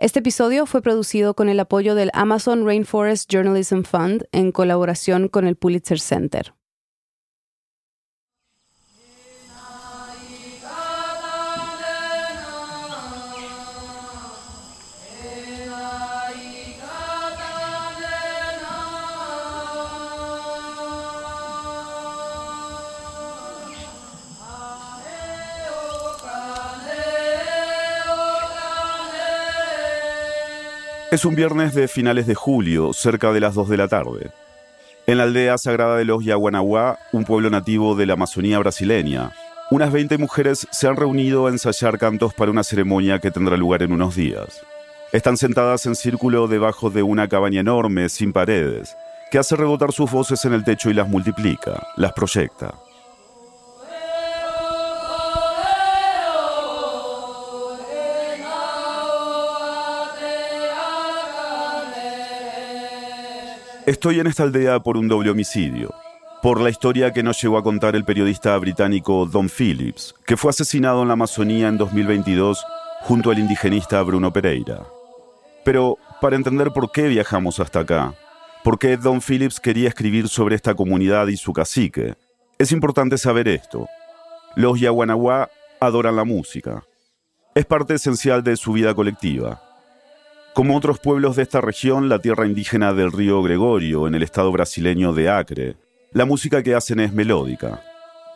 Este episodio fue producido con el apoyo del Amazon Rainforest Journalism Fund en colaboración con el Pulitzer Center. Es un viernes de finales de julio, cerca de las 2 de la tarde. En la aldea sagrada de los Yaguanaguá, un pueblo nativo de la Amazonía brasileña, unas 20 mujeres se han reunido a ensayar cantos para una ceremonia que tendrá lugar en unos días. Están sentadas en círculo debajo de una cabaña enorme, sin paredes, que hace rebotar sus voces en el techo y las multiplica, las proyecta. Estoy en esta aldea por un doble homicidio, por la historia que nos llegó a contar el periodista británico Don Phillips, que fue asesinado en la Amazonía en 2022 junto al indigenista Bruno Pereira. Pero para entender por qué viajamos hasta acá, por qué Don Phillips quería escribir sobre esta comunidad y su cacique, es importante saber esto. Los Yaguanaguá adoran la música. Es parte esencial de su vida colectiva. Como otros pueblos de esta región, la tierra indígena del río Gregorio, en el estado brasileño de Acre, la música que hacen es melódica.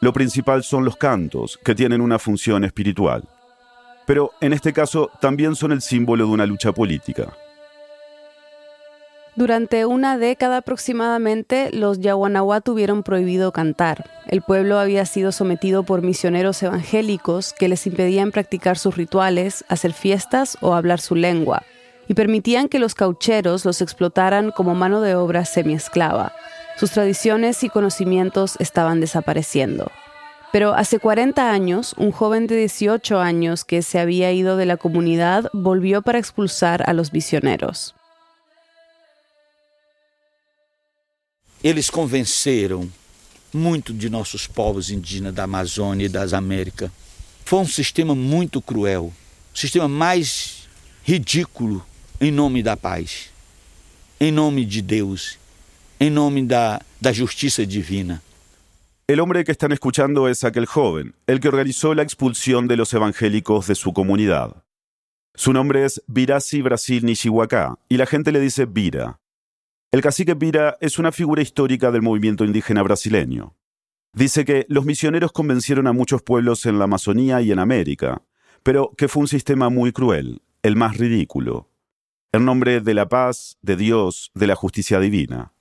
Lo principal son los cantos, que tienen una función espiritual. Pero en este caso también son el símbolo de una lucha política. Durante una década aproximadamente, los Yaguanaguá tuvieron prohibido cantar. El pueblo había sido sometido por misioneros evangélicos que les impedían practicar sus rituales, hacer fiestas o hablar su lengua y permitían que los caucheros los explotaran como mano de obra semiesclava. Sus tradiciones y conocimientos estaban desapareciendo. Pero hace 40 años, un joven de 18 años que se había ido de la comunidad volvió para expulsar a los misioneros. Eles convenceram muito de nossos povos indígenas da Amazônia e das Américas. Foi um sistema muito cruel, o sistema mais ridículo em nome da paz, em nome de Deus, em nome da, da justiça divina. El hombre que están escuchando es aquel joven, el que organizó la expulsión de los evangélicos de su comunidad. Su nombre es Virasi Brasil Nishiwaka y la gente le dice Vira. El cacique Vira es una figura histórica del movimiento indígena brasileño. Dice que los misioneros convencieron a muchos pueblos en la Amazonía y en América, pero que fue un sistema muy cruel, el más ridículo. En nombre de la paz, de Dios, de la justicia divina.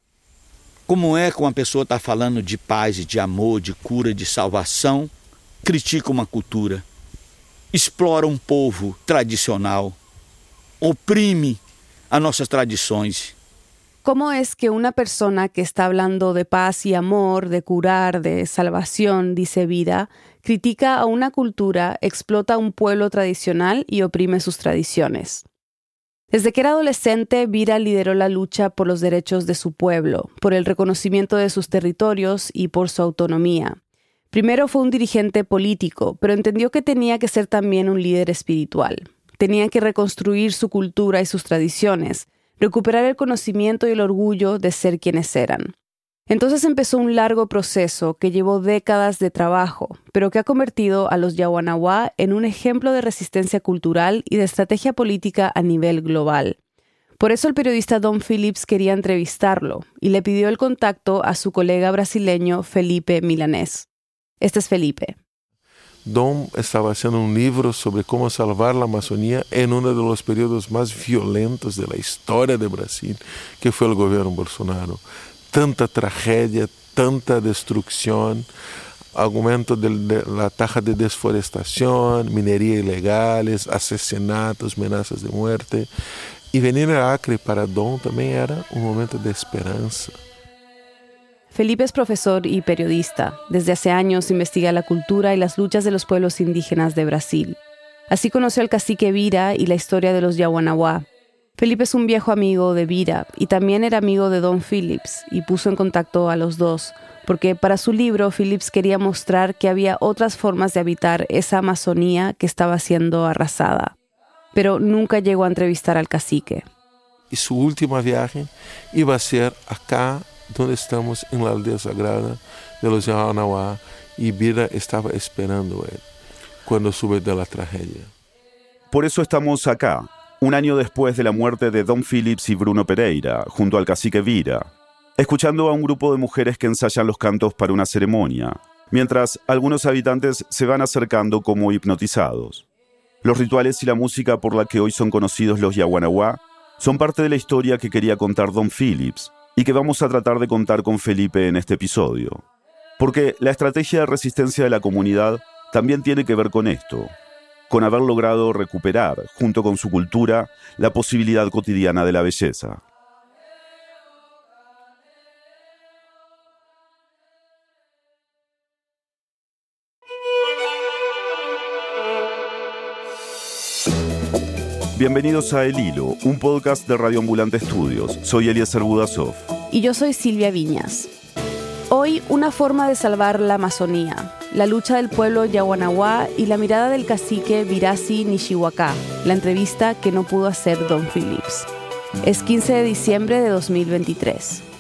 Como é que uma pessoa está falando de paz e de amor, de cura, de salvação, critica uma cultura, explora um povo tradicional, oprime as nossas tradições? ¿Cómo es que una persona que está hablando de paz y amor, de curar, de salvación, dice vida, critica a una cultura, explota a un pueblo tradicional y oprime sus tradiciones? Desde que era adolescente, Vira lideró la lucha por los derechos de su pueblo, por el reconocimiento de sus territorios y por su autonomía. Primero fue un dirigente político, pero entendió que tenía que ser también un líder espiritual. Tenía que reconstruir su cultura y sus tradiciones, recuperar el conocimiento y el orgullo de ser quienes eran. Entonces empezó un largo proceso que llevó décadas de trabajo, pero que ha convertido a los Yawanawá en un ejemplo de resistencia cultural y de estrategia política a nivel global. Por eso el periodista Don Phillips quería entrevistarlo y le pidió el contacto a su colega brasileño Felipe Milanés. Este es Felipe. Dom estaba haciendo un libro sobre cómo salvar la Amazonía en uno de los periodos más violentos de la historia de Brasil, que fue el gobierno Bolsonaro. Tanta tragedia, tanta destrucción, aumento de, la taja de desforestación, minería ilegales, asesinatos, amenazas de muerte. Y venir a Acre para Dom también era un momento de esperanza. Felipe es profesor y periodista. Desde hace años investiga la cultura y las luchas de los pueblos indígenas de Brasil. Así conoció al cacique Vira y la historia de los Yawanawá, Felipe es un viejo amigo de Vira y también era amigo de Don Phillips y puso en contacto a los dos, porque para su libro Phillips quería mostrar que había otras formas de habitar esa Amazonía que estaba siendo arrasada. pero nunca llegó a entrevistar al cacique. Y su última viaje iba a ser acá, donde estamos, en la aldea sagrada de los Yahanawá, y Vida estaba esperando él cuando sube de la tragedia. Por eso estamos acá, un año después de la muerte de Don Phillips y Bruno Pereira, junto al cacique Vira, escuchando a un grupo de mujeres que ensayan los cantos para una ceremonia, mientras algunos habitantes se van acercando como hipnotizados. Los rituales y la música por la que hoy son conocidos los Yaguanaguá son parte de la historia que quería contar Don Phillips y que vamos a tratar de contar con Felipe en este episodio. Porque la estrategia de resistencia de la comunidad también tiene que ver con esto, con haber logrado recuperar, junto con su cultura, la posibilidad cotidiana de la belleza. Bienvenidos a El Hilo, un podcast de Radio Ambulante Estudios. Soy Eliezer Budasov. Y yo soy Silvia Viñas. Hoy, una forma de salvar la Amazonía, la lucha del pueblo Yaguanaguá y la mirada del cacique Virasi Nishiwaka, la entrevista que no pudo hacer Don Phillips. Es 15 de diciembre de 2023.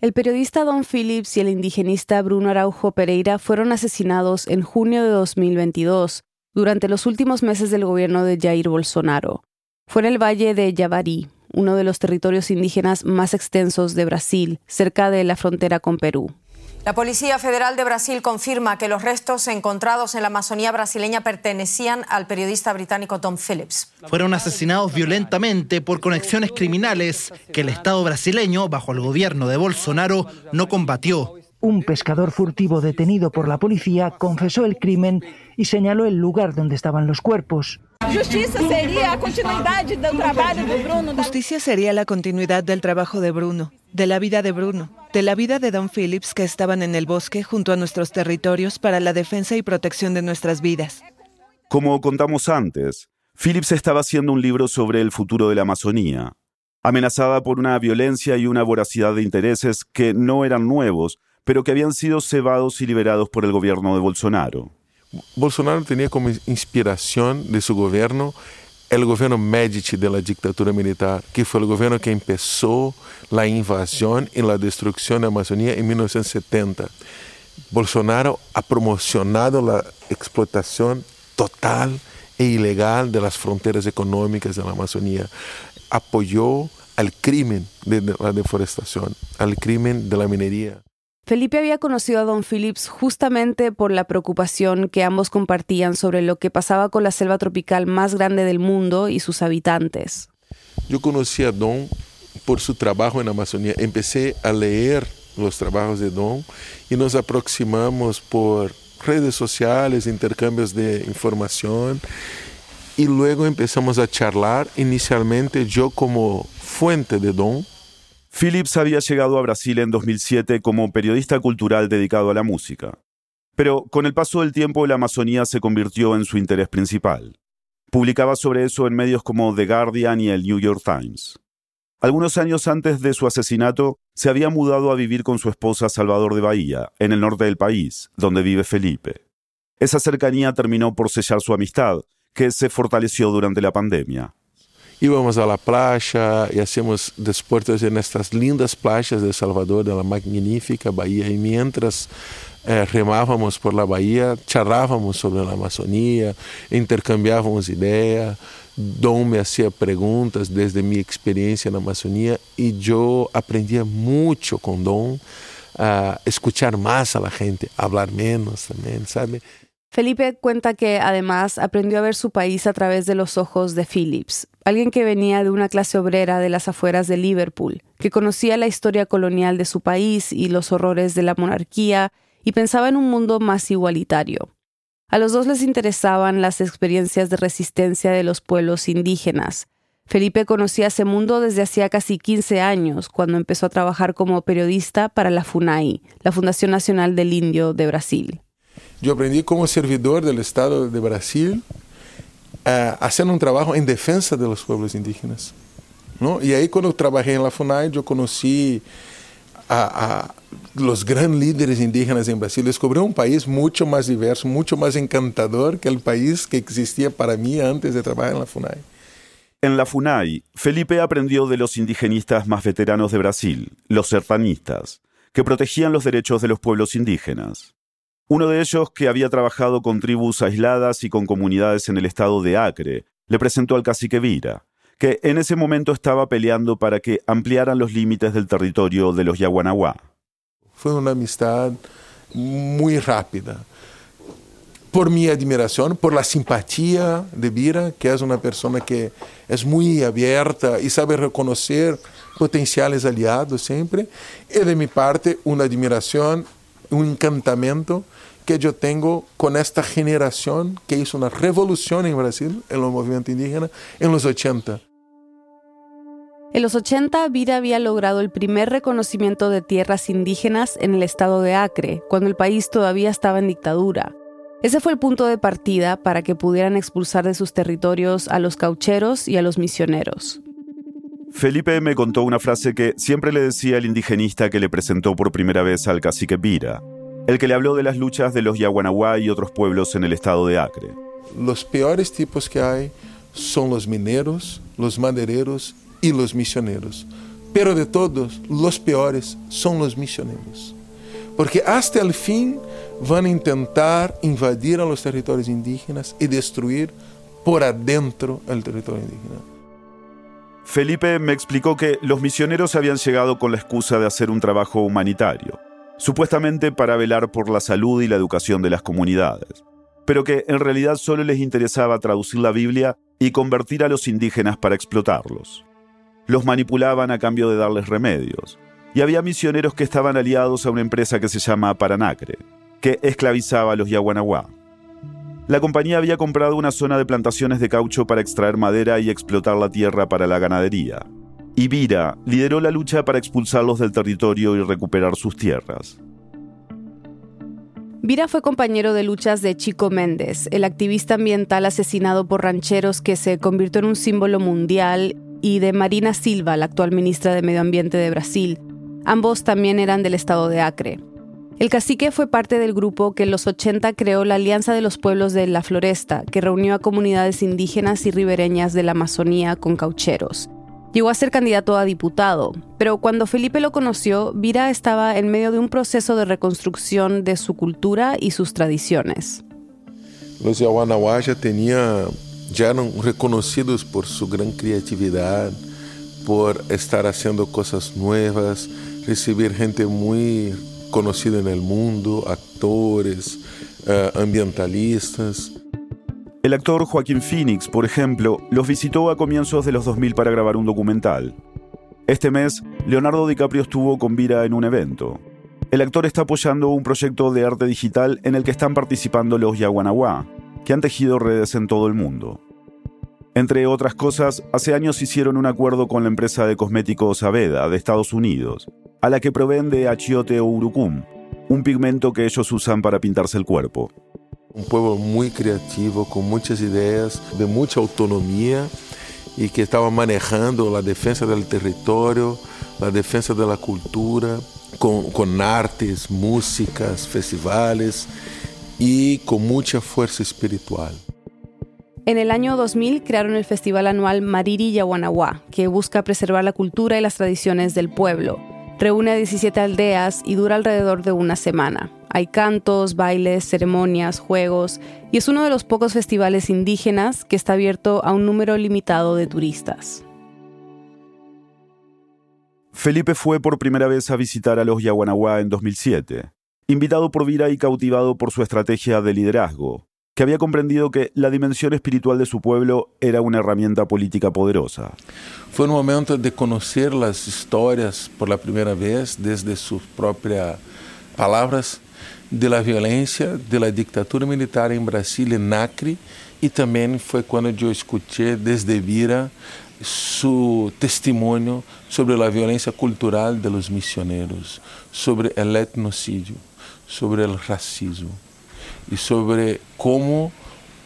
El periodista Don Phillips y el indigenista Bruno Araujo Pereira fueron asesinados en junio de 2022, durante los últimos meses del gobierno de Jair Bolsonaro. Fue en el valle de Yavari, uno de los territorios indígenas más extensos de Brasil, cerca de la frontera con Perú. La Policía Federal de Brasil confirma que los restos encontrados en la Amazonía brasileña pertenecían al periodista británico Tom Phillips. Fueron asesinados violentamente por conexiones criminales que el Estado brasileño, bajo el gobierno de Bolsonaro, no combatió. Un pescador furtivo detenido por la policía confesó el crimen y señaló el lugar donde estaban los cuerpos. Justicia sería la continuidad del trabajo de Bruno. De la vida de Bruno, de la vida de Don Phillips que estaban en el bosque junto a nuestros territorios para la defensa y protección de nuestras vidas. Como contamos antes, Phillips estaba haciendo un libro sobre el futuro de la Amazonía, amenazada por una violencia y una voracidad de intereses que no eran nuevos, pero que habían sido cebados y liberados por el gobierno de Bolsonaro. Bolsonaro tenía como inspiración de su gobierno el gobierno Medici de la dictadura militar, que fue el gobierno que empezó la invasión y la destrucción de Amazonía en 1970. Bolsonaro ha promocionado la explotación total e ilegal de las fronteras económicas de la Amazonía. Apoyó al crimen de la deforestación, al crimen de la minería. Felipe había conocido a Don Phillips justamente por la preocupación que ambos compartían sobre lo que pasaba con la selva tropical más grande del mundo y sus habitantes. Yo conocí a Don por su trabajo en Amazonía. Empecé a leer los trabajos de Don y nos aproximamos por redes sociales, intercambios de información y luego empezamos a charlar. Inicialmente yo como fuente de Don Phillips había llegado a Brasil en 2007 como periodista cultural dedicado a la música. Pero con el paso del tiempo la Amazonía se convirtió en su interés principal. Publicaba sobre eso en medios como The Guardian y el New York Times. Algunos años antes de su asesinato, se había mudado a vivir con su esposa Salvador de Bahía, en el norte del país, donde vive Felipe. Esa cercanía terminó por sellar su amistad, que se fortaleció durante la pandemia. Íbamos a la playa y hacíamos deportes en estas lindas playas de Salvador, de la magnífica bahía, y mientras eh, remábamos por la bahía, charlábamos sobre la Amazonía, intercambiábamos ideas. Don me hacía preguntas desde mi experiencia en la Amazonía y yo aprendía mucho con Don a escuchar más a la gente, hablar menos también, ¿sabe? Felipe cuenta que además aprendió a ver su país a través de los ojos de Phillips, alguien que venía de una clase obrera de las afueras de Liverpool, que conocía la historia colonial de su país y los horrores de la monarquía y pensaba en un mundo más igualitario. A los dos les interesaban las experiencias de resistencia de los pueblos indígenas, Felipe conocía ese mundo desde hacía casi 15 años, cuando empezó a trabajar como periodista para la FUNAI, la Fundación Nacional del Indio de Brasil. Yo aprendí como servidor del Estado de Brasil, uh, haciendo un trabajo en defensa de los pueblos indígenas. ¿no? Y ahí cuando trabajé en la FUNAI, yo conocí a, los grandes líderes indígenas en Brasil. Descubrí un país mucho más diverso, mucho más encantador que el país que existía para mí antes de trabajar en la FUNAI. En la FUNAI, Felipe aprendió de los indigenistas más veteranos de Brasil, los sertanistas, que protegían los derechos de los pueblos indígenas. Uno de ellos, que había trabajado con tribus aisladas y con comunidades en el estado de Acre, le presentó al cacique Vira, que en ese momento estaba peleando para que ampliaran los límites del territorio de los Yaguanaguá. Fue una amistad muy rápida. Por mi admiración, por la simpatía de Vira, que es una persona que es muy abierta y sabe reconocer potenciales aliados siempre. Y de mi parte, una admiración, un encantamiento que yo tengo con esta generación que hizo una revolución en Brasil, en los movimientos indígenas, en los 80. En los 80, Vira había logrado el primer reconocimiento de tierras indígenas en el estado de Acre, cuando el país todavía estaba en dictadura. Ese fue el punto de partida para que pudieran expulsar de sus territorios a los caucheros y a los misioneros. Felipe me contó una frase que siempre le decía el indigenista que le presentó por primera vez al cacique Vira, el que le habló de las luchas de los Yaguanaguá y otros pueblos en el estado de Acre. Los peores tipos que hay son los mineros, los madereros y los misioneros. Pero de todos, los peores son los misioneros. Porque hasta el fin van a intentar invadir a los territorios indígenas y destruir por adentro el territorio indígena. Felipe me explicó que los misioneros habían llegado con la excusa de hacer un trabajo humanitario, supuestamente para velar por la salud y la educación de las comunidades, pero que en realidad solo les interesaba traducir la Biblia y convertir a los indígenas para explotarlos los manipulaban a cambio de darles remedios. Y había misioneros que estaban aliados a una empresa que se llama Paranacre, que esclavizaba a los Yaguanaguá. La compañía había comprado una zona de plantaciones de caucho para extraer madera y explotar la tierra para la ganadería. Y Vira lideró la lucha para expulsarlos del territorio y recuperar sus tierras. Vira fue compañero de luchas de Chico Méndez, el activista ambiental asesinado por rancheros que se convirtió en un símbolo mundial y de Marina Silva, la actual ministra de Medio Ambiente de Brasil. Ambos también eran del estado de Acre. El cacique fue parte del grupo que en los 80 creó la Alianza de los Pueblos de la Floresta, que reunió a comunidades indígenas y ribereñas de la Amazonía con caucheros. Llegó a ser candidato a diputado, pero cuando Felipe lo conoció, Vira estaba en medio de un proceso de reconstrucción de su cultura y sus tradiciones. Los Yaguanahuá ya tenía ya eran reconocidos por su gran creatividad, por estar haciendo cosas nuevas, recibir gente muy conocida en el mundo, actores, uh, ambientalistas. El actor Joaquín Phoenix, por ejemplo, los visitó a comienzos de los 2000 para grabar un documental. Este mes, Leonardo DiCaprio estuvo con Vira en un evento. El actor está apoyando un proyecto de arte digital en el que están participando los Yaguanaguá, que han tejido redes en todo el mundo. Entre otras cosas, hace años hicieron un acuerdo con la empresa de cosméticos Aveda de Estados Unidos, a la que proveen de achiote o urucum, un pigmento que ellos usan para pintarse el cuerpo. Un pueblo muy creativo, con muchas ideas, de mucha autonomía y que estaba manejando la defensa del territorio, la defensa de la cultura, con, con artes, músicas, festivales y con mucha fuerza espiritual. En el año 2000 crearon el festival anual Mariri Yaguanaguá, que busca preservar la cultura y las tradiciones del pueblo. Reúne a 17 aldeas y dura alrededor de una semana. Hay cantos, bailes, ceremonias, juegos y es uno de los pocos festivales indígenas que está abierto a un número limitado de turistas. Felipe fue por primera vez a visitar a los Yaguanaguá en 2007, invitado por Vira y cautivado por su estrategia de liderazgo, que había comprendido que la dimensión espiritual de su pueblo era una herramienta política poderosa. Fue un momento de conocer las historias por la primera vez desde sus propias palabras de la violencia de la dictadura militar en Brasil, en Acre, y también fue cuando yo escuché desde Vira su testimonio sobre la violencia cultural de los misioneros, sobre el etnocidio, sobre el racismo y sobre cómo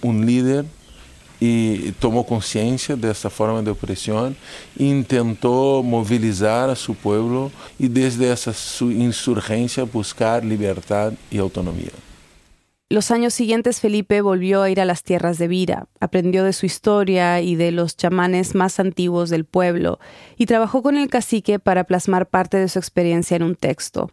un líder e tomou consciência dessa forma de opressão e tentou mobilizar a seu povo e desde essa sua insurgência buscar liberdade e autonomia. Los años siguientes Felipe volvió a ir a las tierras de Vira, aprendió de su historia y de los chamanes más antiguos del pueblo y trabajó con el cacique para plasmar parte de su experiencia en un texto.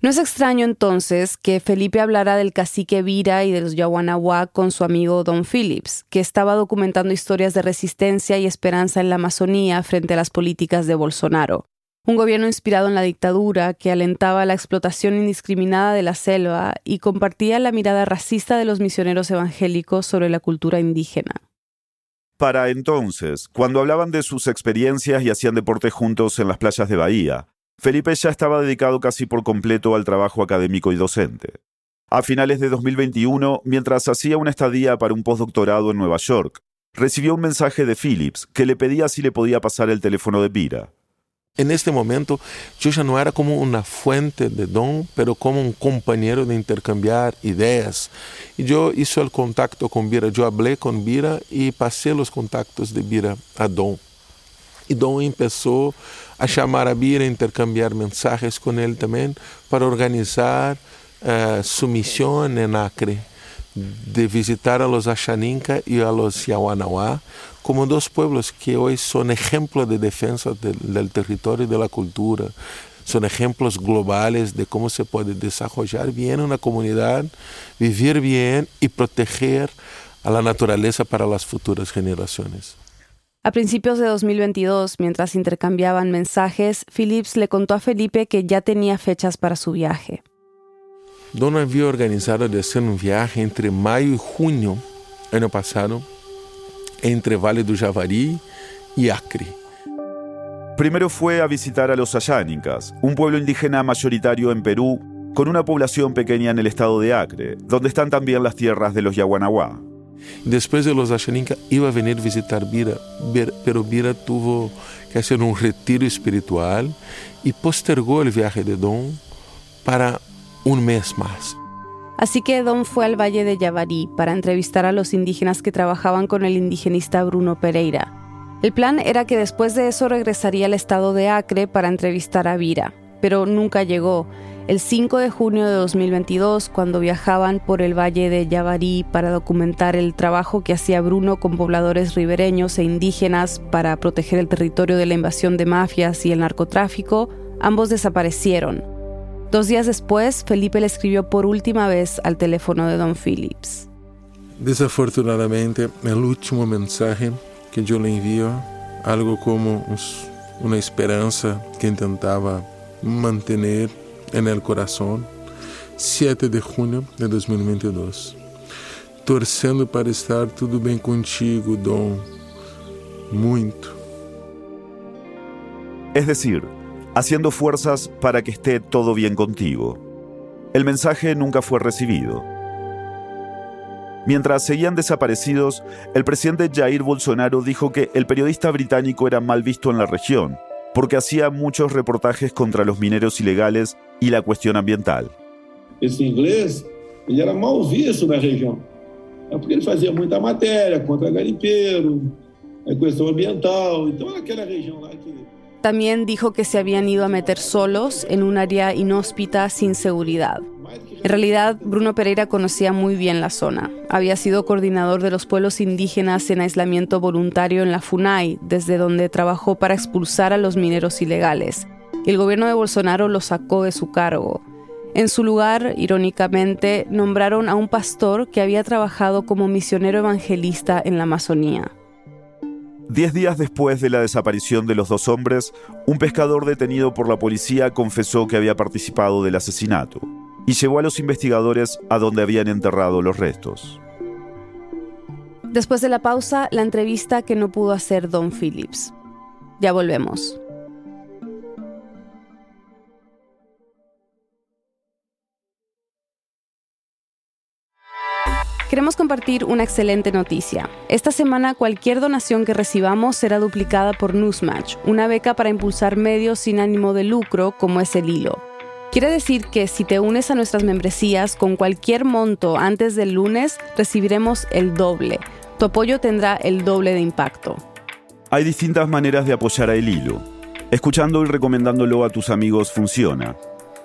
No es extraño entonces que Felipe hablara del cacique Vira y de los Yawanawá con su amigo Don Phillips, que estaba documentando historias de resistencia y esperanza en la Amazonía frente a las políticas de Bolsonaro. Un gobierno inspirado en la dictadura que alentaba la explotación indiscriminada de la selva y compartía la mirada racista de los misioneros evangélicos sobre la cultura indígena. Para entonces, cuando hablaban de sus experiencias y hacían deporte juntos en las playas de Bahía, Felipe ya estaba dedicado casi por completo al trabajo académico y docente. A finales de 2021, mientras hacía una estadía para un postdoctorado en Nueva York, recibió un mensaje de Phillips que le pedía si le podía pasar el teléfono de Vira. En este momento yo ya no era como una fuente de don, pero como un compañero de intercambiar ideas. Y yo hice el contacto con Vira, yo hablé con Vira y pasé los contactos de Vira a Don. Y Don empezó a chamar a Bira, intercambiar mensajes com ele também, para organizar uh, su missão em Acre, de visitar a los Achaninca e a los Yawanawá, como dois pueblos que hoje são exemplo de defesa del, del território e da cultura. São exemplos globais de como se pode desenvolver bem uma comunidade, viver bem e proteger a la natureza para as futuras gerações. A principios de 2022, mientras intercambiaban mensajes, Phillips le contó a Felipe que ya tenía fechas para su viaje. Don había organizado de hacer un viaje entre mayo y junio, año pasado, entre Valle do Javari y Acre. Primero fue a visitar a los Ayánicas, un pueblo indígena mayoritario en Perú, con una población pequeña en el estado de Acre, donde están también las tierras de los Yaguanaguá. Después de los Ashaninka iba a venir a visitar Bira, pero Bira tuvo que hacer un retiro espiritual y postergó el viaje de Don para un mes más. Así que Don fue al Valle de Yavarí para entrevistar a los indígenas que trabajaban con el indigenista Bruno Pereira. El plan era que después de eso regresaría al estado de Acre para entrevistar a Vira, pero nunca llegó el 5 de junio de 2022, cuando viajaban por el valle de Yavarí para documentar el trabajo que hacía Bruno con pobladores ribereños e indígenas para proteger el territorio de la invasión de mafias y el narcotráfico, ambos desaparecieron. Dos días después, Felipe le escribió por última vez al teléfono de Don Phillips. Desafortunadamente, el último mensaje que yo le envío, algo como una esperanza que intentaba mantener en el corazón, 7 de junio de 2022. Torcendo para estar tudo bem contigo, Dom. Muito. Es decir, haciendo fuerzas para que esté todo bien contigo. El mensaje nunca fue recibido. Mientras seguían desaparecidos, el presidente Jair Bolsonaro dijo que el periodista británico era mal visto en la región porque hacía muchos reportajes contra los mineros ilegales y la cuestión ambiental. Ese inglés ele era mal visto na região, porque ele fazia muita matéria contra garimpeiro, a questão ambiental, então aquela região lá que también dijo que se habían ido a meter solos en un área inhóspita sin seguridad. En realidad, Bruno Pereira conocía muy bien la zona. Había sido coordinador de los pueblos indígenas en aislamiento voluntario en la FUNAI, desde donde trabajó para expulsar a los mineros ilegales. El gobierno de Bolsonaro lo sacó de su cargo. En su lugar, irónicamente, nombraron a un pastor que había trabajado como misionero evangelista en la Amazonía. Diez días después de la desaparición de los dos hombres, un pescador detenido por la policía confesó que había participado del asesinato y llevó a los investigadores a donde habían enterrado los restos. Después de la pausa, la entrevista que no pudo hacer Don Phillips. Ya volvemos. Queremos compartir una excelente noticia. Esta semana cualquier donación que recibamos será duplicada por Newsmatch, una beca para impulsar medios sin ánimo de lucro como es el hilo. Quiere decir que si te unes a nuestras membresías con cualquier monto antes del lunes, recibiremos el doble. Tu apoyo tendrá el doble de impacto. Hay distintas maneras de apoyar a El Hilo. Escuchando y recomendándolo a tus amigos funciona.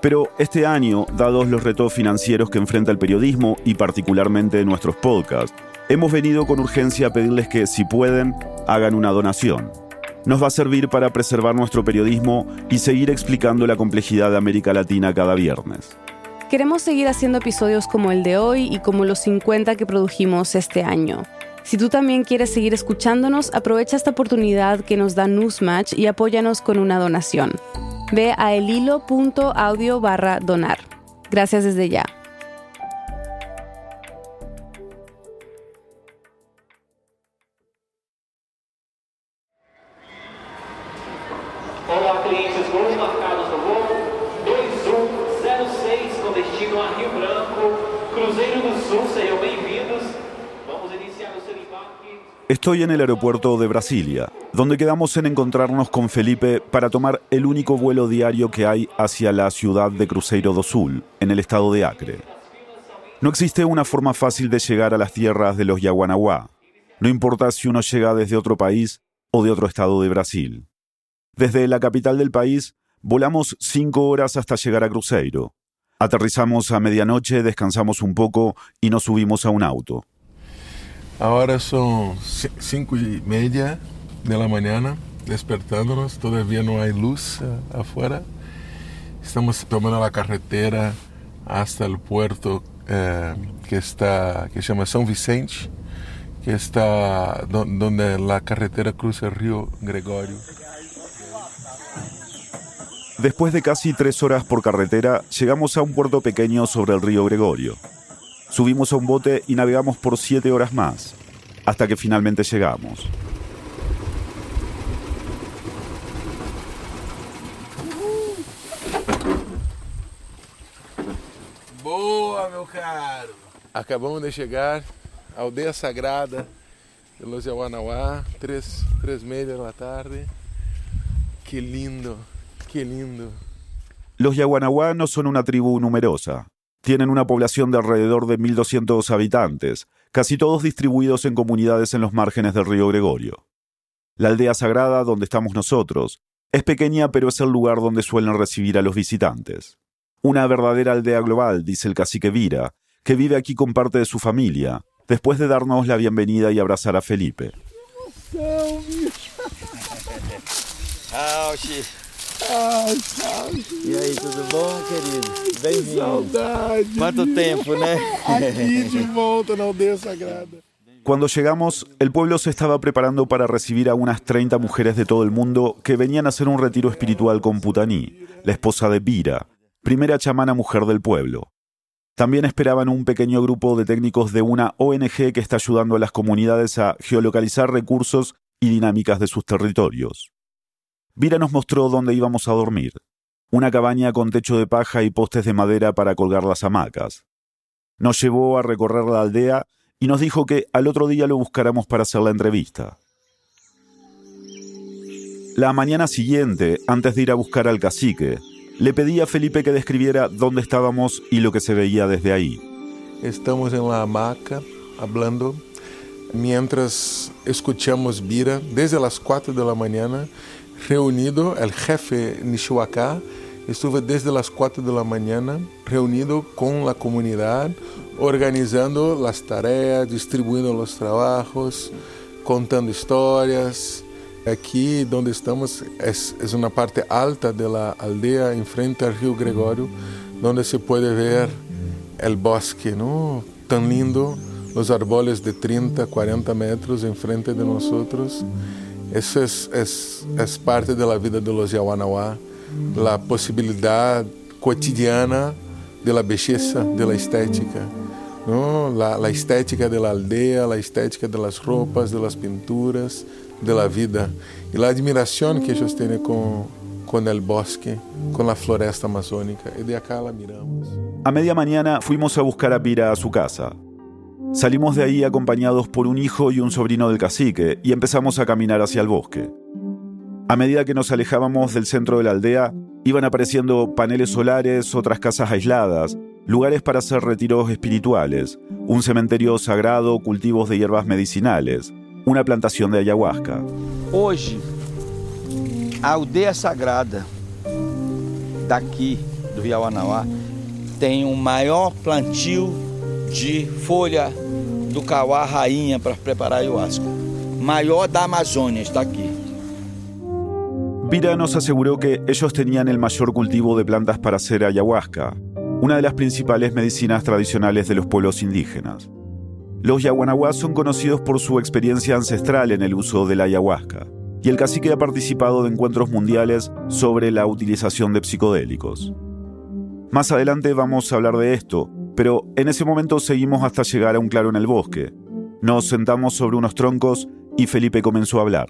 Pero este año, dados los retos financieros que enfrenta el periodismo y particularmente nuestros podcasts, hemos venido con urgencia a pedirles que, si pueden, hagan una donación. Nos va a servir para preservar nuestro periodismo y seguir explicando la complejidad de América Latina cada viernes. Queremos seguir haciendo episodios como el de hoy y como los 50 que produjimos este año. Si tú también quieres seguir escuchándonos, aprovecha esta oportunidad que nos da Newsmatch y apóyanos con una donación. Ve a elhilo.audio barra donar. Gracias desde ya. Estoy en el aeropuerto de Brasilia, donde quedamos en encontrarnos con Felipe para tomar el único vuelo diario que hay hacia la ciudad de Cruzeiro do Sul, en el estado de Acre. No existe una forma fácil de llegar a las tierras de los Yaguanaguá, no importa si uno llega desde otro país o de otro estado de Brasil. Desde la capital del país, volamos cinco horas hasta llegar a Cruzeiro. Aterrizamos a medianoche, descansamos un poco y nos subimos a un auto. Ahora son ci- cinco y media de la mañana, despertándonos, todavía no hay luz eh, afuera. Estamos tomando la carretera hasta el puerto eh, que está, que se llama São Vicente, que está do- donde la carretera cruza el río Gregorio. Después de casi tres horas por carretera, llegamos a un puerto pequeño sobre el río Gregorio. Subimos a un bote y navegamos por siete horas más, hasta que finalmente llegamos. Boa, meu caro! Acabamos de chegar à aldeia sagrada de Los Yawanawá, três, três e meia da tarde. Que lindo, que lindo. Los Yaguanaguá no son una tribu numerosa. Tienen una población de alrededor de 1.200 habitantes, casi todos distribuidos en comunidades en los márgenes del río Gregorio. La aldea sagrada donde estamos nosotros es pequeña pero es el lugar donde suelen recibir a los visitantes. Una verdadera aldea global, dice el cacique Vira, que vive aquí con parte de su familia, después de darnos la bienvenida y abrazar a Felipe. E aí, tudo bom, querido? Bem-vindo. Saudade! Quanto tempo, né? Aqui de volta na aldeia sagrada. Cuando llegamos, el pueblo se estaba preparando para recibir a unas 30 mujeres de todo el mundo que venían a hacer un retiro espiritual con Putaní, la esposa de Vira, primera chamana mujer del pueblo. También esperaban un pequeño grupo de técnicos de una ONG que está ayudando a las comunidades a geolocalizar recursos y dinámicas de sus territorios. Vira nos mostró dónde íbamos a dormir. Una cabaña con techo de paja y postes de madera para colgar las hamacas. Nos llevó a recorrer la aldea y nos dijo que al otro día lo buscáramos para hacer la entrevista. La mañana siguiente, antes de ir a buscar al cacique, le pedí a Felipe que describiera dónde estábamos y lo que se veía desde ahí. Estamos en la hamaca hablando mientras escuchamos Bira desde las 4 de la mañana reunido, el jefe Nishiwaka estuvo desde las 4 de la mañana reunido con la comunidad, organizando las tareas, distribuyendo los trabajos, contando historias. Aquí donde estamos es, es una parte alta de la aldea enfrente al río Gregorio, donde se puede ver el bosque, ¿no? Tan lindo, los árboles de 30, 40 metros enfrente de nosotros. Eso es, es, es parte de la vida de los la posibilidad cotidiana de la belleza, de estética. ¿no? La, la estética de la aldea, la estética ropas, de las pinturas, de la vida. Y la admiración que ellos tienen con, con el bosque, con la floresta amazónica. Y de acá la miramos. A media mañana fuimos a buscar a Pira a su casa. Salimos de ahí acompañados por un hijo y un sobrino del cacique y empezamos a caminar hacia el bosque. A medida que nos alejábamos del centro de la aldea, iban apareciendo paneles solares, otras casas aisladas, lugares para hacer retiros espirituales, un cementerio sagrado, cultivos de hierbas medicinales, una plantación de ayahuasca. Hoje, a aldeia sagrada daqui do Iauanauá tem o maior plantio de folha do cauá rainha para preparar ayahuasca. Maior da Amazônia está aqui. Vira nos aseguró que ellos tenían el mayor cultivo de plantas para hacer ayahuasca, una de las principales medicinas tradicionales de los pueblos indígenas. Los yaguanahuas son conocidos por su experiencia ancestral en el uso de la ayahuasca, y el cacique ha participado de encuentros mundiales sobre la utilización de psicodélicos. Más adelante vamos a hablar de esto, pero en ese momento seguimos hasta llegar a un claro en el bosque. Nos sentamos sobre unos troncos y Felipe comenzó a hablar.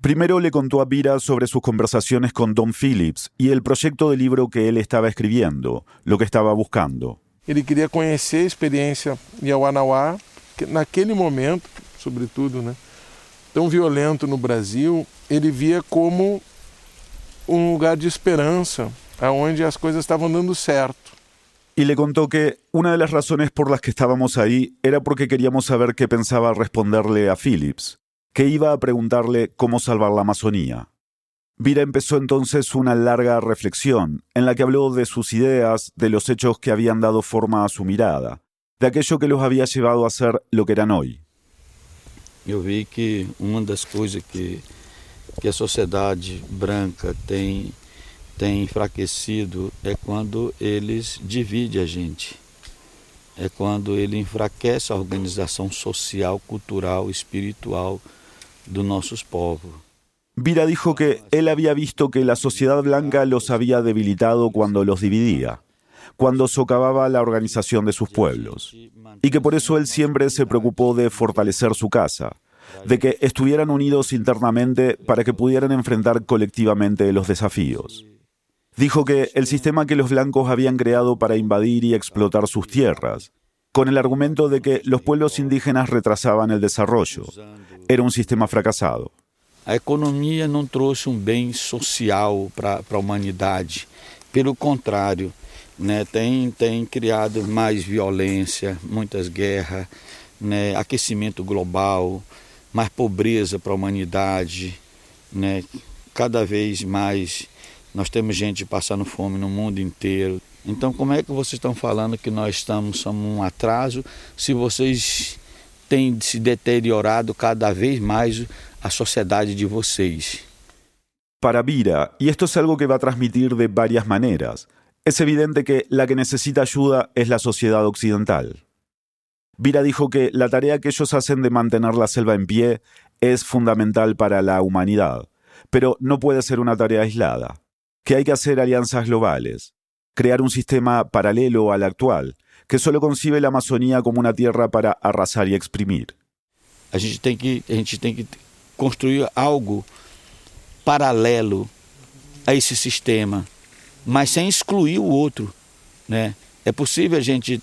Primero le contó a Vira sobre sus conversaciones con Don Phillips y el proyecto de libro que él estaba escribiendo, lo que estaba buscando. Ele queria conhecer a experiência Iauanauá, que naquele momento, sobretudo, né, tão violento no Brasil, ele via como um lugar de esperança, aonde as coisas estavam dando certo. Y le contó que una de las razones por las que estábamos ahí era porque queríamos saber qué pensaba responderle a Phillips, que iba a preguntarle cómo salvar la Amazonía. Vira empezó entonces una larga reflexión en la que habló de sus ideas, de los hechos que habían dado forma a su mirada, de aquello que los había llevado a ser lo que eran hoy. Eu vi que uma das coisas que, que a sociedade branca tem, tem enfraquecido é quando eles dividem a gente. É quando ele enfraquece a organização social, cultural, espiritual de nossos povos. Vira dijo que él había visto que la sociedad blanca los había debilitado cuando los dividía, cuando socavaba la organización de sus pueblos, y que por eso él siempre se preocupó de fortalecer su casa, de que estuvieran unidos internamente para que pudieran enfrentar colectivamente los desafíos. Dijo que el sistema que los blancos habían creado para invadir y explotar sus tierras, con el argumento de que los pueblos indígenas retrasaban el desarrollo, era un sistema fracasado. A economia não trouxe um bem social para a humanidade. Pelo contrário, né, tem, criado mais violência, muitas guerras, né, aquecimento global, mais pobreza para a humanidade. Cada vez mais nós temos gente passando fome no mundo inteiro. Então, como é que vocês estão falando que nós estamos somos um atraso se vocês têm se deteriorado cada vez mais a sociedade de vocês? Para Vira, y esto es algo que va a transmitir de varias maneras, es evidente que la que necesita ayuda es la sociedad occidental. Vira dijo que la tarea que ellos hacen de mantener la selva en pie es fundamental para la humanidad, pero no puede ser una tarea aislada, que hay que hacer alianzas globales, crear un sistema paralelo al actual, que solo concibe la Amazonía como una tierra para arrasar y exprimir. A gente tem que, a gente tem que construir algo paralelo a esse sistema, mas sem excluir o outro. Né? É possível a gente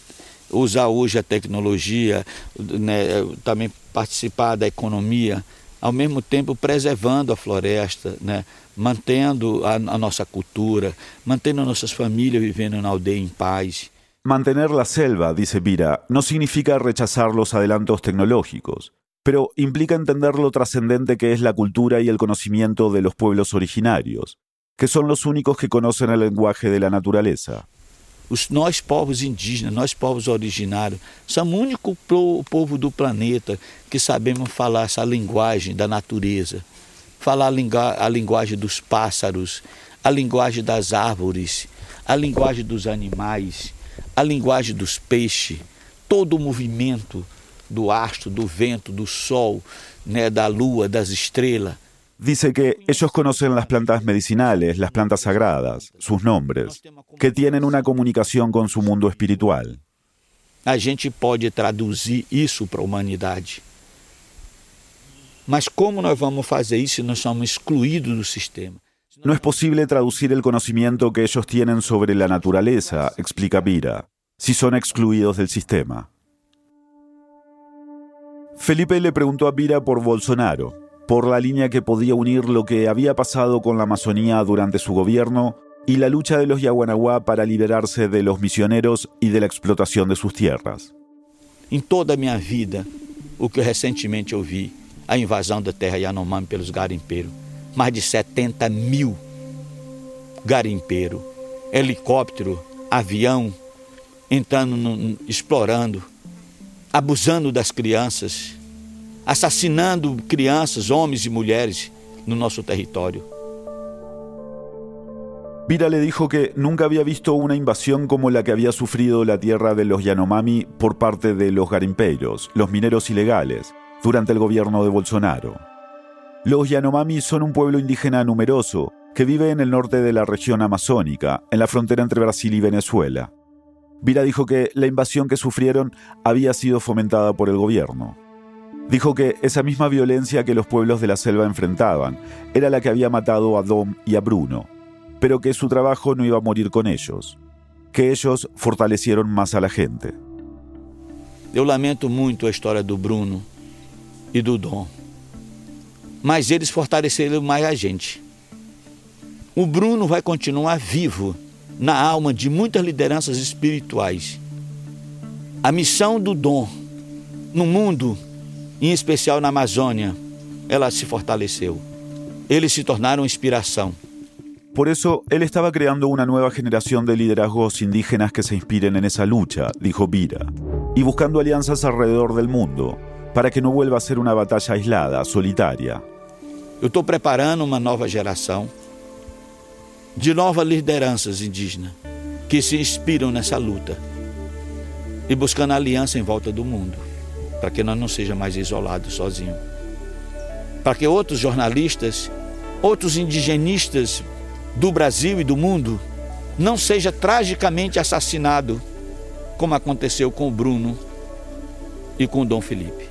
usar hoje a tecnologia, né, também participar da economia, ao mesmo tempo preservando a floresta, né, mantendo a, a nossa cultura, mantendo nossas famílias vivendo na aldeia em paz. Mantener la selva, dice Vira, no significa rechazar los adelantos tecnológicos, pero implica entender lo trascendente que es la cultura y el conocimiento de los pueblos originarios, que son los únicos que conocen el lenguaje de la naturaleza. Os, nós, povos indígenas, nós, povos originários, somos o único povo do planeta que sabemos falar essa linguagem da natureza. Falar a, a linguagem dos pássaros, a linguagem das árvores, a linguagem dos animais, a linguagem dos peixes, todo o movimento do astro, do vento, do sol, né, da lua, das estrelas. Dice que ellos conocen las plantas medicinales, las plantas sagradas, sus nombres, que tienen una comunicación con su mundo espiritual. A gente pode traduzir isso para a humanidade. Mas como nós vamos fazer isso se nós somos excluídos do sistema? No es posible traducir el conocimiento que ellos tienen sobre la naturaleza, explica Vira. si son excluidos del sistema. Felipe le preguntó a Vira por Bolsonaro, por la línea que podía unir lo que había pasado con la Amazonía durante su gobierno y la lucha de los Yaguanaguá para liberarse de los misioneros y de la explotación de sus tierras. Em toda minha vida, o que recentemente ouvi, a invasão da terra Yanomami pelos garimpeiros. Mais de 70 mil garimpeiros, helicóptero, avião, entrando, explorando, abusando das crianças, assassinando crianças, homens e mulheres no nosso território. Vira le dijo que nunca había visto una invasión como la que había sufrido la tierra de los Yanomami por parte de los garimpeiros, los mineros ilegales, durante el gobierno de Bolsonaro. Los Yanomami son un pueblo indígena numeroso que vive en el norte de la región amazónica, en la frontera entre Brasil y Venezuela. Vira dijo que la invasión que sufrieron había sido fomentada por el gobierno. Dijo que esa misma violencia que los pueblos de la selva enfrentaban era la que había matado a Dom y a Bruno, pero que su trabajo no iba a morir con ellos, que ellos fortalecieron más a la gente. Eu lamento muito a história do Bruno e do Dom, mas eles fortaleceram mais a gente. O Bruno vai continuar vivo na alma de muitas lideranças espirituais. A missão do Dom no mundo, em especial na Amazônia, ela se fortaleceu. Eles se tornaram inspiração. Por eso, él estaba creando una nueva generación de liderazgos indígenas que se inspiren en esa lucha, dijo Vira, y buscando alianzas alrededor del mundo, para que no vuelva a ser una batalla aislada, solitaria. Eu estou preparando uma nova geração de novas lideranças indígenas que se inspiram nessa luta e buscando aliança em volta do mundo, para que nós não seja mais isolados sozinhos. Para que outros jornalistas, outros indigenistas do Brasil e do mundo não seja tragicamente assassinado, como aconteceu com o Bruno e com o Dom Felipe.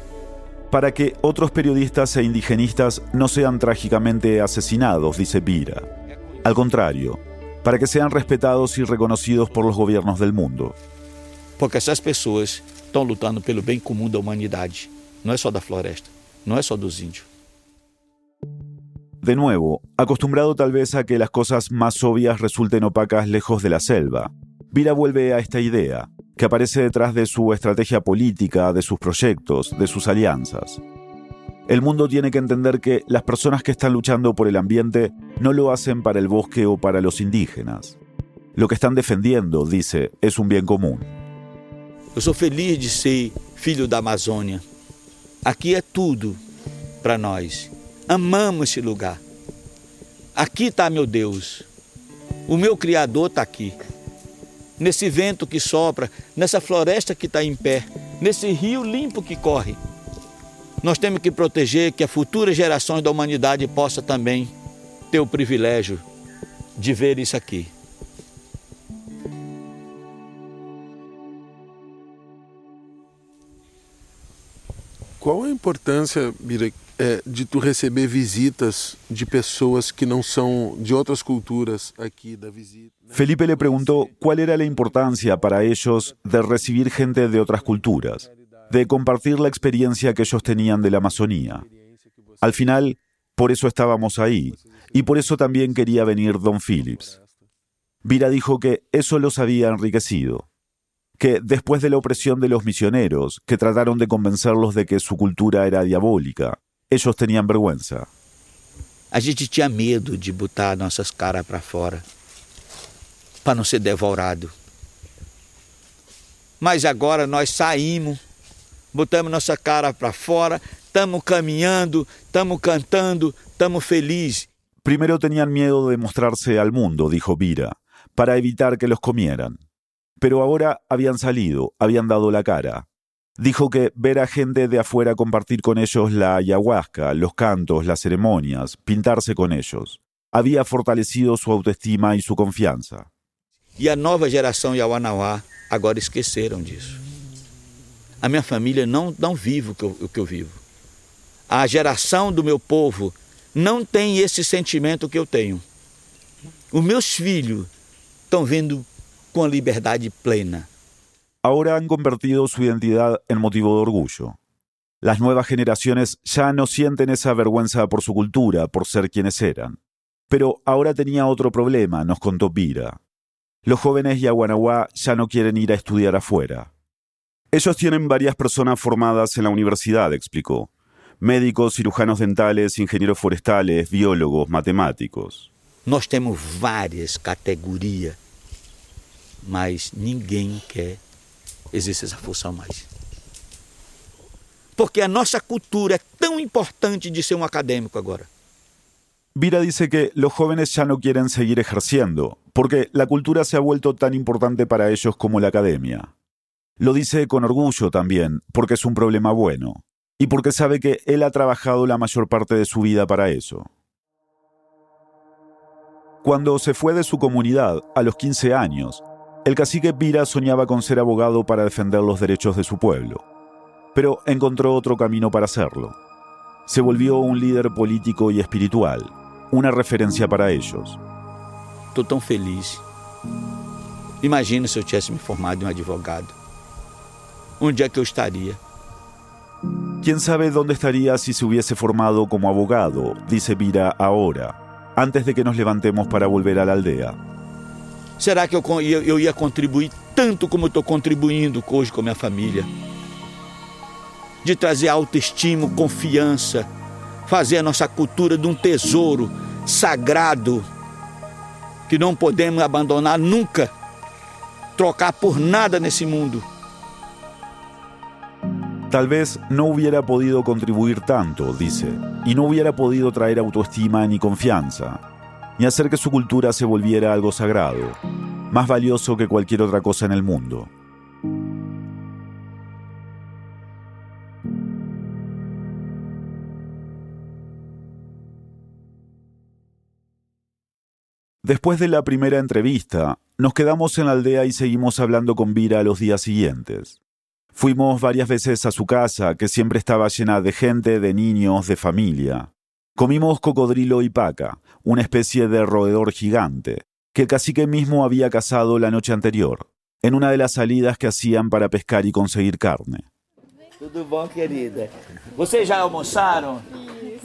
Para que otros periodistas e indigenistas no sean trágicamente asesinados, dice Pira. Al contrario, para que sean respetados y reconocidos por los gobiernos del mundo. Porque essas pessoas estão lutando pelo bem comum da humanidade. Não é só da floresta, não é só dos índios. De nuevo, acostumbrado tal vez a que las cosas más obvias resulten opacas lejos de la selva, Vira vuelve a esta idea, que aparece detrás de su estrategia política, de sus proyectos, de sus alianzas. El mundo tiene que entender que las personas que están luchando por el ambiente no lo hacen para el bosque o para los indígenas. Lo que están defendiendo, dice, es un bien común. Eu sou feliz de ser filho da Amazônia. Aqui é tudo para nós. Amamos esse lugar. Aqui está meu Deus. O meu Criador está aqui. Nesse vento que sopra, nessa floresta que está em pé, nesse rio limpo que corre. Nós temos que proteger que as futuras gerações da humanidade possam também ter o privilégio de ver isso aqui. Qual a importância, Bira, é, de tu visitas de pessoas que não são de outras culturas aqui visita? Felipe le preguntó cuál era la importancia para ellos de recibir gente de otras culturas, de compartir la experiencia que ellos tenían de la Amazonía. Al final, por eso estábamos ahí, y por eso también quería venir Don Phillips. Vira dijo que eso los había enriquecido, que después de la opresión de los misioneros, que trataron de convencerlos de que su cultura era diabólica, ellos tenían vergüenza. A gente tinha medo de botar nossas caras para fora, para não ser devorado. Mas agora nós saímos, botamos nossa cara para fora, estamos caminhando, estamos cantando, estamos felizes. Primero tenían miedo de mostrarse al mundo, dijo Vira, para evitar que los comieran. Pero ahora habían salido, habían dado la cara. Dijo que ver a gente de afuera compartir con ellos la ayahuasca, los cantos, las ceremonias, pintarse con ellos, había fortalecido su autoestima y su confianza. E a nova geração Yawanawá agora esqueceram disso. A minha família não, não vive o que, o que eu vivo. A geração do meu povo não tem esse sentimento que eu tenho. Os meus filhos estão vendo com a liberdade plena. ahora han convertido su identidad en motivo de orgullo. Las nuevas generaciones ya no sienten esa vergüenza por su cultura, por ser quienes eran. Pero ahora tenía otro problema, nos contó Pira. Los jóvenes Yaguanaguá ya no quieren ir a estudiar afuera. Ellos tienen varias personas formadas en la universidad, explicó. Médicos, cirujanos dentales, ingenieros forestales, biólogos, matemáticos. Nós temos várias categorias, mas ninguém quer exercer essa função mais. Porque a nossa cultura é tão importante de ser um acadêmico agora. Vira dice que los jóvenes ya no quieren seguir ejerciendo, porque la cultura se ha vuelto tan importante para ellos como la academia. Lo dice con orgullo también, porque es un problema bueno, y porque sabe que él ha trabajado la mayor parte de su vida para eso. Cuando se fue de su comunidad a los 15 años, el cacique Pira soñaba con ser abogado para defender los derechos de su pueblo, pero encontró otro camino para hacerlo. Se volvió un líder político y espiritual, una referencia para ellos. Estou tão feliz. Imagina se eu tivesse me formado em um advogado. Onde é que eu estaria? ¿Quién sabe dónde estaría si se hubiese formado como abogado? Dice Vira ahora, antes de que nos levantemos para volver a la aldea. Será que eu, eu, ia contribuir tanto como eu estou contribuindo hoje com a minha família? De trazer autoestima, confiança, fazer a nossa cultura de um tesouro sagrado que não podemos abandonar nunca, trocar por nada nesse mundo. Tal vez no hubiera podido contribuir tanto, dice, y no hubiera podido traer autoestima ni confianza, ni hacer que su cultura se volviera algo sagrado, más valioso que cualquier otra cosa en el mundo. Después de la primera entrevista, nos quedamos en la aldea y seguimos hablando con Vira los días siguientes. Fuimos varias veces a su casa, que siempre estaba llena de gente, de niños, de familia. Comimos cocodrilo y paca, una especie de roedor gigante, que el cacique mismo había cazado la noche anterior, en una de las salidas que hacían para pescar y conseguir carne. Tudo bom, querida? Vocês já almoçaram?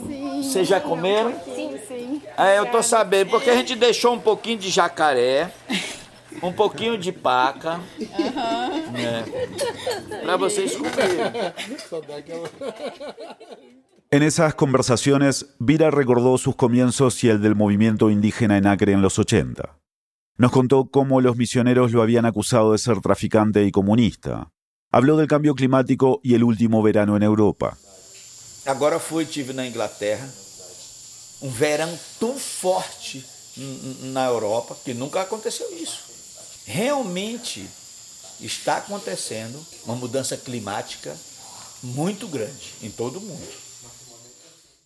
Sim. Vocês já comeram? Sim, sim. É, eu tô sabendo, porque a gente deixou um pouquinho de jacaré, um pouquinho de paca, é, para vocês comerem. En esas conversaciones, Vira recordó sus comienzos y el del movimiento indígena en Acre en los 80. Nos contó cómo los misioneros lo habían acusado de ser traficante y comunista. Habló del cambio climático y el último verano en Europa. Agora fui, tive na Inglaterra, um verão tão forte na Europa que nunca aconteceu isso. Realmente está acontecendo uma mudança climática muito grande em todo o mundo.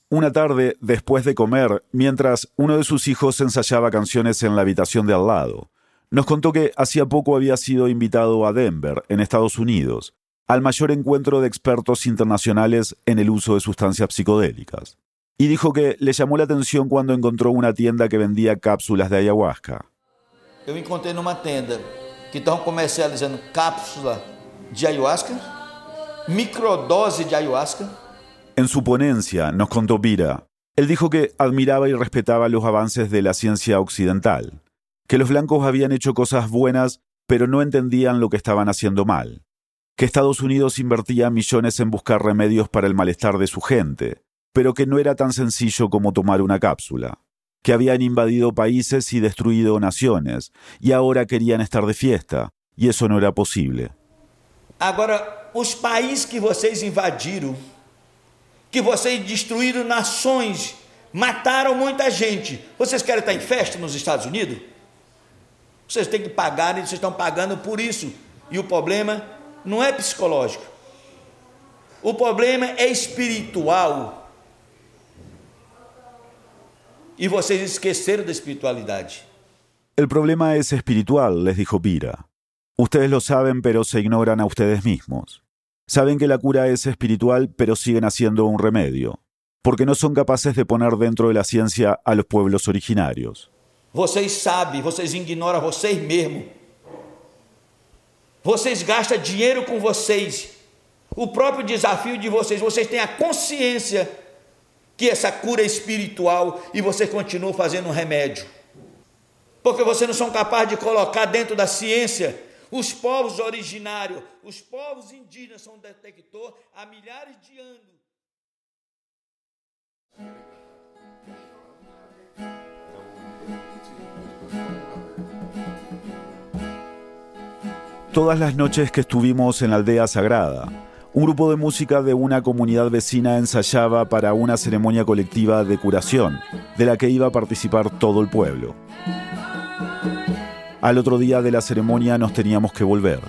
Una tarde, después de comer, mientras uno de sus hijos ensayaba canciones en la habitación de al lado, nos contó que hacía poco había sido invitado a Denver, en Estados Unidos, al mayor encuentro de expertos internacionales en el uso de sustancias psicodélicas. Y dijo que le llamó la atención cuando encontró una tienda que vendía cápsulas de ayahuasca. Eu encontrei numa tenda que estavam comercializando cápsula de ayahuasca, microdose de ayahuasca, En su ponencia, nos contó Vira, él dijo que admiraba y respetaba los avances de la ciencia occidental, que los blancos habían hecho cosas buenas, pero no entendían lo que estaban haciendo mal, que Estados Unidos invertía millones en buscar remedios para el malestar de su gente, pero que no era tan sencillo como tomar una cápsula, que habían invadido países y destruido naciones, y ahora querían estar de fiesta, y eso no era posible. Agora, os países que vocês invadiram, que vocês destruíram nações, mataram muita gente, vocês querem estar em festa nos Estados Unidos? Vocês têm que pagar e vocês estão pagando por isso. E o problema não é psicológico. O problema é espiritual. E vocês esqueceram da espiritualidade. El problema es espiritual, les dijo Pira. Ustedes lo saben, pero se ignoran a ustedes mismos. Saben que la cura es espiritual, pero siguen haciendo un remedio, porque no son capaces de poner dentro de la ciencia a los pueblos originarios. Vocês sabem, vocês ignoram vocês mesmos. Vocês gastam dinheiro com vocês. O próprio desafio de vocês, vocês têm a consciência que essa cura é espiritual e vocês continuam fazendo um remédio. Porque vocês não são capazes de colocar dentro da ciência os povos originários, os povos indígenas são detector há milhares de anos. Todas las noches que estuvimos en la aldea sagrada, un grupo de música de una comunidad vecina ensayaba para una ceremonia colectiva de curación, de la que iba a participar todo el pueblo. Al otro día de la ceremonia nos teníamos que volver.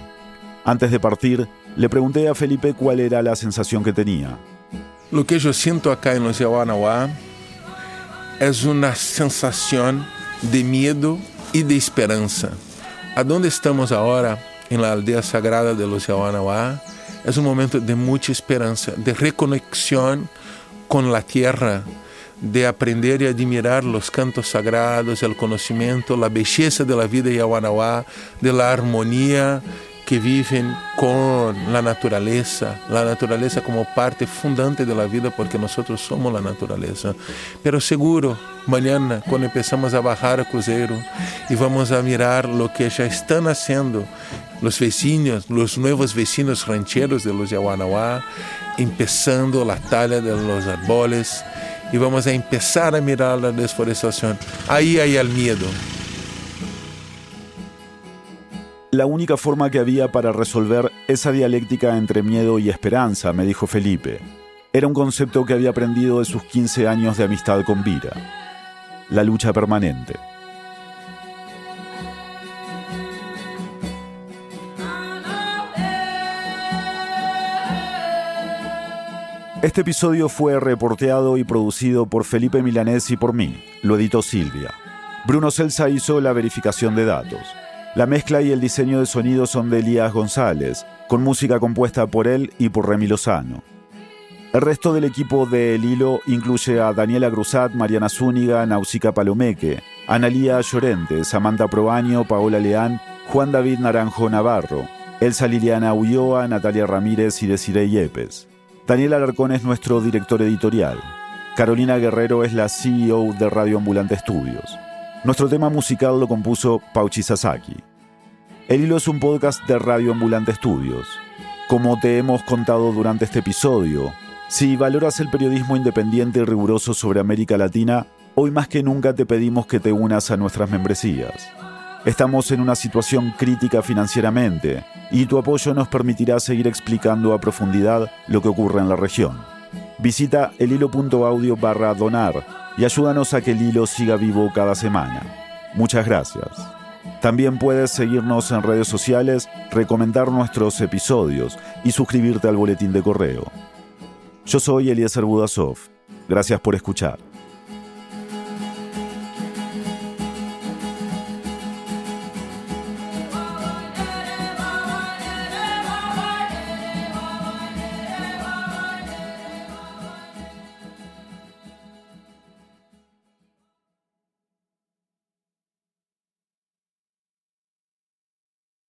Antes de partir, le pregunté a Felipe cuál era la sensación que tenía. Lo que yo siento acá en los Yawanawá es una sensación de miedo y de esperanza. ¿A dónde estamos ahora? En la aldea sagrada de los Yawanawá. Es un momento de mucha esperanza, de reconexión con la tierra, de aprender y admirar los cantos sagrados, el conocimiento, la belleza de la vida yawanawá, de la armonía que viven con la naturaleza, la naturaleza como parte fundante de la vida porque nosotros somos la naturaleza. Pero seguro, mañana cuando empezamos a bajar a crucero y vamos a mirar lo que ya están haciendo los vecinos, los nuevos vecinos rancheros de los Yawanawá, empezando la talla de los árboles, y vamos a empezar a mirar la deforestación. Ahí hay el miedo. La única forma que había para resolver esa dialéctica entre miedo y esperanza, me dijo Felipe, era un concepto que había aprendido de sus 15 años de amistad con Vira. La lucha permanente. Este episodio fue reporteado y producido por Felipe Milanés y por mí. Lo editó Silvia. Bruno Celsa hizo la verificación de datos. La mezcla y el diseño de sonido son de Elías González, con música compuesta por él y por Remy Lozano. El resto del equipo de El Hilo incluye a Daniela Cruzat, Mariana Zúñiga, Nausica Palomeque, Analía Llorente, Samantha Proaño, Paola Leán, Juan David Naranjo Navarro, Elsa Liliana Ulloa, Natalia Ramírez y Desiree Yepes. Daniel Alarcón es nuestro director editorial. Carolina Guerrero es la CEO de Radio Ambulante Estudios. Nuestro tema musical lo compuso Pauchi Sasaki. El Hilo es un podcast de Radio Ambulante Estudios. Como te hemos contado durante este episodio, si valoras el periodismo independiente y riguroso sobre América Latina, hoy más que nunca te pedimos que te unas a nuestras membresías. Estamos en una situación crítica financieramente y tu apoyo nos permitirá seguir explicando a profundidad lo que ocurre en la región. Visita elhilo.audio barra donar y ayúdanos a que el hilo siga vivo cada semana. Muchas gracias. También puedes seguirnos en redes sociales, recomendar nuestros episodios y suscribirte al boletín de correo. Yo soy Eliezer Budasov. Gracias por escuchar.